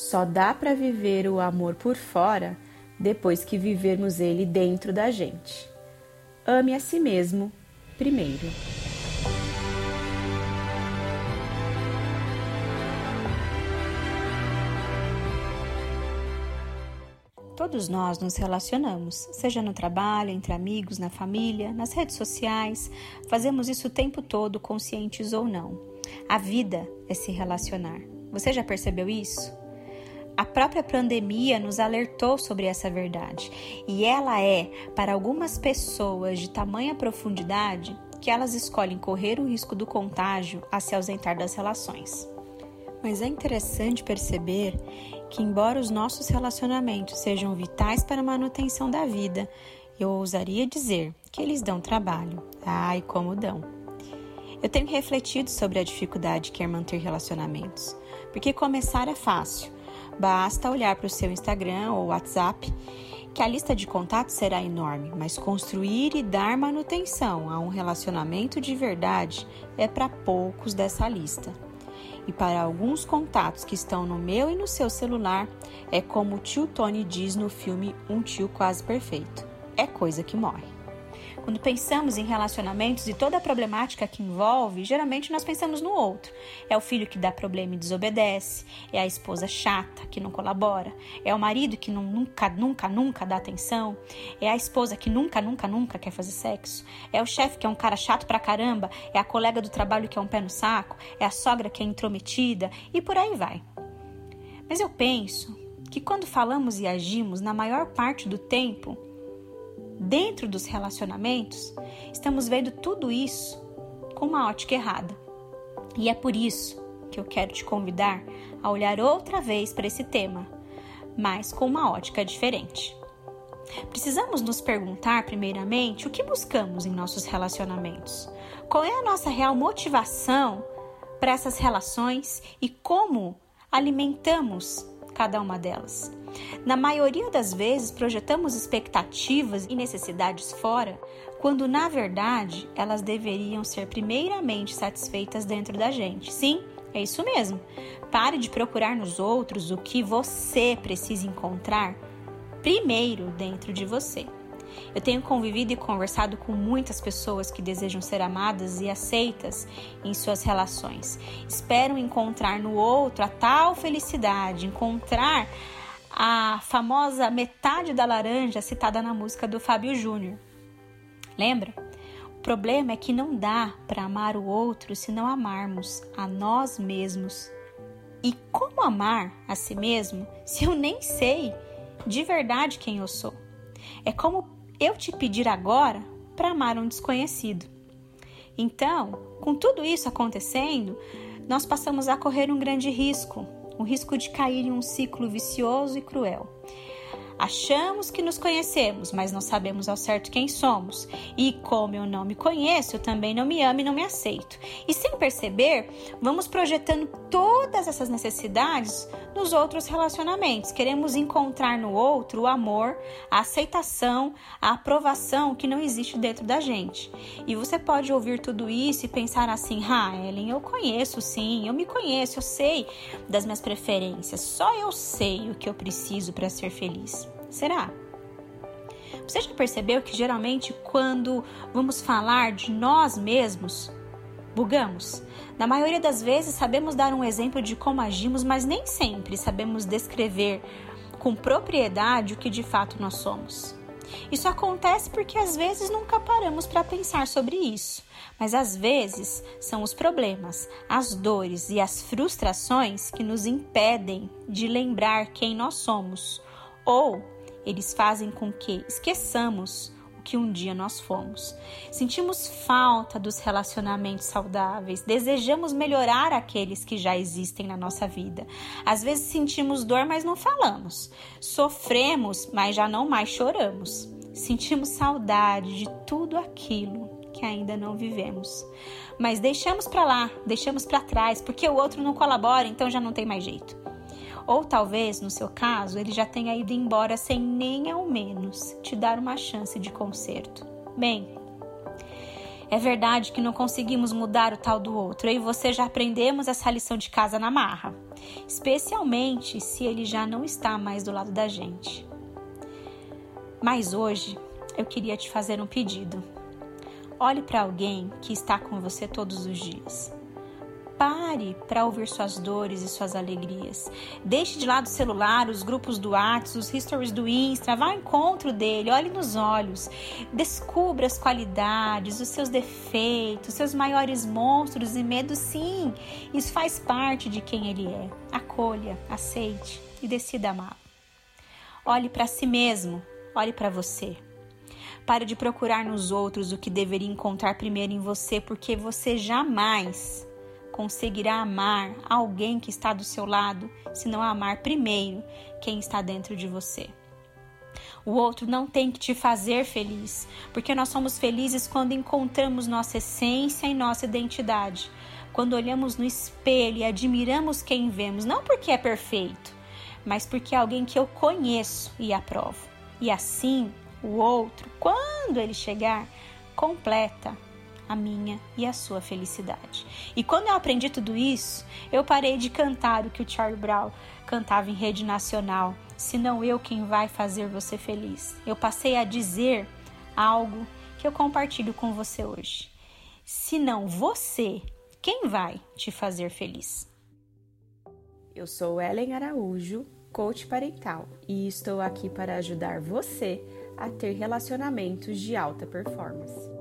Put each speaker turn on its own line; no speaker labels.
Só dá para viver o amor por fora depois que vivermos ele dentro da gente. Ame a si mesmo primeiro.
Todos nós nos relacionamos, seja no trabalho, entre amigos, na família, nas redes sociais. Fazemos isso o tempo todo, conscientes ou não. A vida é se relacionar. Você já percebeu isso? A própria pandemia nos alertou sobre essa verdade, e ela é, para algumas pessoas de tamanha profundidade, que elas escolhem correr o risco do contágio a se ausentar das relações. Mas é interessante perceber que, embora os nossos relacionamentos sejam vitais para a manutenção da vida, eu ousaria dizer que eles dão trabalho. Ai, como dão! Eu tenho refletido sobre a dificuldade que é manter relacionamentos, porque começar é fácil. Basta olhar para o seu Instagram ou WhatsApp, que a lista de contatos será enorme, mas construir e dar manutenção a um relacionamento de verdade é para poucos dessa lista. E para alguns contatos que estão no meu e no seu celular, é como o tio Tony diz no filme Um Tio Quase Perfeito: é coisa que morre. Quando pensamos em relacionamentos e toda a problemática que envolve, geralmente nós pensamos no outro. É o filho que dá problema e desobedece, é a esposa chata que não colabora, é o marido que não, nunca, nunca, nunca dá atenção, é a esposa que nunca, nunca, nunca quer fazer sexo, é o chefe que é um cara chato pra caramba, é a colega do trabalho que é um pé no saco, é a sogra que é intrometida e por aí vai. Mas eu penso que quando falamos e agimos, na maior parte do tempo, dentro dos relacionamentos, estamos vendo tudo isso com uma ótica errada. E é por isso que eu quero te convidar a olhar outra vez para esse tema, mas com uma ótica diferente. Precisamos nos perguntar, primeiramente, o que buscamos em nossos relacionamentos? Qual é a nossa real motivação para essas relações e como alimentamos cada uma delas? Na maioria das vezes, projetamos expectativas e necessidades fora, quando na verdade elas deveriam ser primeiramente satisfeitas dentro da gente. Sim, é isso mesmo. Pare de procurar nos outros o que você precisa encontrar primeiro dentro de você. Eu tenho convivido e conversado com muitas pessoas que desejam ser amadas e aceitas em suas relações. Esperam encontrar no outro a tal felicidade, encontrar a famosa metade da laranja citada na música do Fábio Júnior. Lembra? O problema é que não dá para amar o outro se não amarmos a nós mesmos. E como amar a si mesmo se eu nem sei de verdade quem eu sou? É como eu te pedir agora para amar um desconhecido. Então, com tudo isso acontecendo, nós passamos a correr um grande risco o risco de cair em um ciclo vicioso e cruel. Achamos que nos conhecemos, mas não sabemos ao certo quem somos. E como eu não me conheço, eu também não me amo e não me aceito. E sem perceber, vamos projetando todas essas necessidades nos outros relacionamentos. Queremos encontrar no outro o amor, a aceitação, a aprovação que não existe dentro da gente. E você pode ouvir tudo isso e pensar assim: ah, Ellen, eu conheço sim, eu me conheço, eu sei das minhas preferências, só eu sei o que eu preciso para ser feliz. Será? Você já percebeu que geralmente quando vamos falar de nós mesmos, bugamos? Na maioria das vezes sabemos dar um exemplo de como agimos, mas nem sempre sabemos descrever com propriedade o que de fato nós somos. Isso acontece porque às vezes nunca paramos para pensar sobre isso, mas às vezes são os problemas, as dores e as frustrações que nos impedem de lembrar quem nós somos ou eles fazem com que esqueçamos o que um dia nós fomos. Sentimos falta dos relacionamentos saudáveis, desejamos melhorar aqueles que já existem na nossa vida. Às vezes sentimos dor, mas não falamos. Sofremos, mas já não mais choramos. Sentimos saudade de tudo aquilo que ainda não vivemos. Mas deixamos para lá, deixamos para trás, porque o outro não colabora, então já não tem mais jeito. Ou talvez, no seu caso, ele já tenha ido embora sem nem ao menos te dar uma chance de conserto. Bem, é verdade que não conseguimos mudar o tal do outro, eu e você já aprendemos essa lição de casa na marra. especialmente se ele já não está mais do lado da gente. Mas hoje eu queria te fazer um pedido. Olhe para alguém que está com você todos os dias. Pare para ouvir suas dores e suas alegrias. Deixe de lado o celular, os grupos do WhatsApp, os stories do Insta. Vá ao encontro dele, olhe nos olhos. Descubra as qualidades, os seus defeitos, seus maiores monstros e medos. Sim, isso faz parte de quem ele é. Acolha, aceite e decida amá-lo. Olhe para si mesmo, olhe para você. Pare de procurar nos outros o que deveria encontrar primeiro em você, porque você jamais conseguirá amar alguém que está do seu lado se não amar primeiro quem está dentro de você. O outro não tem que te fazer feliz, porque nós somos felizes quando encontramos nossa essência e nossa identidade. Quando olhamos no espelho e admiramos quem vemos, não porque é perfeito, mas porque é alguém que eu conheço e aprovo. E assim, o outro, quando ele chegar, completa a minha e a sua felicidade. E quando eu aprendi tudo isso, eu parei de cantar o que o Charlie Brown cantava em rede nacional, senão eu quem vai fazer você feliz. Eu passei a dizer algo que eu compartilho com você hoje. Se não você, quem vai te fazer feliz?
Eu sou Ellen Araújo, coach parental, e estou aqui para ajudar você a ter relacionamentos de alta performance.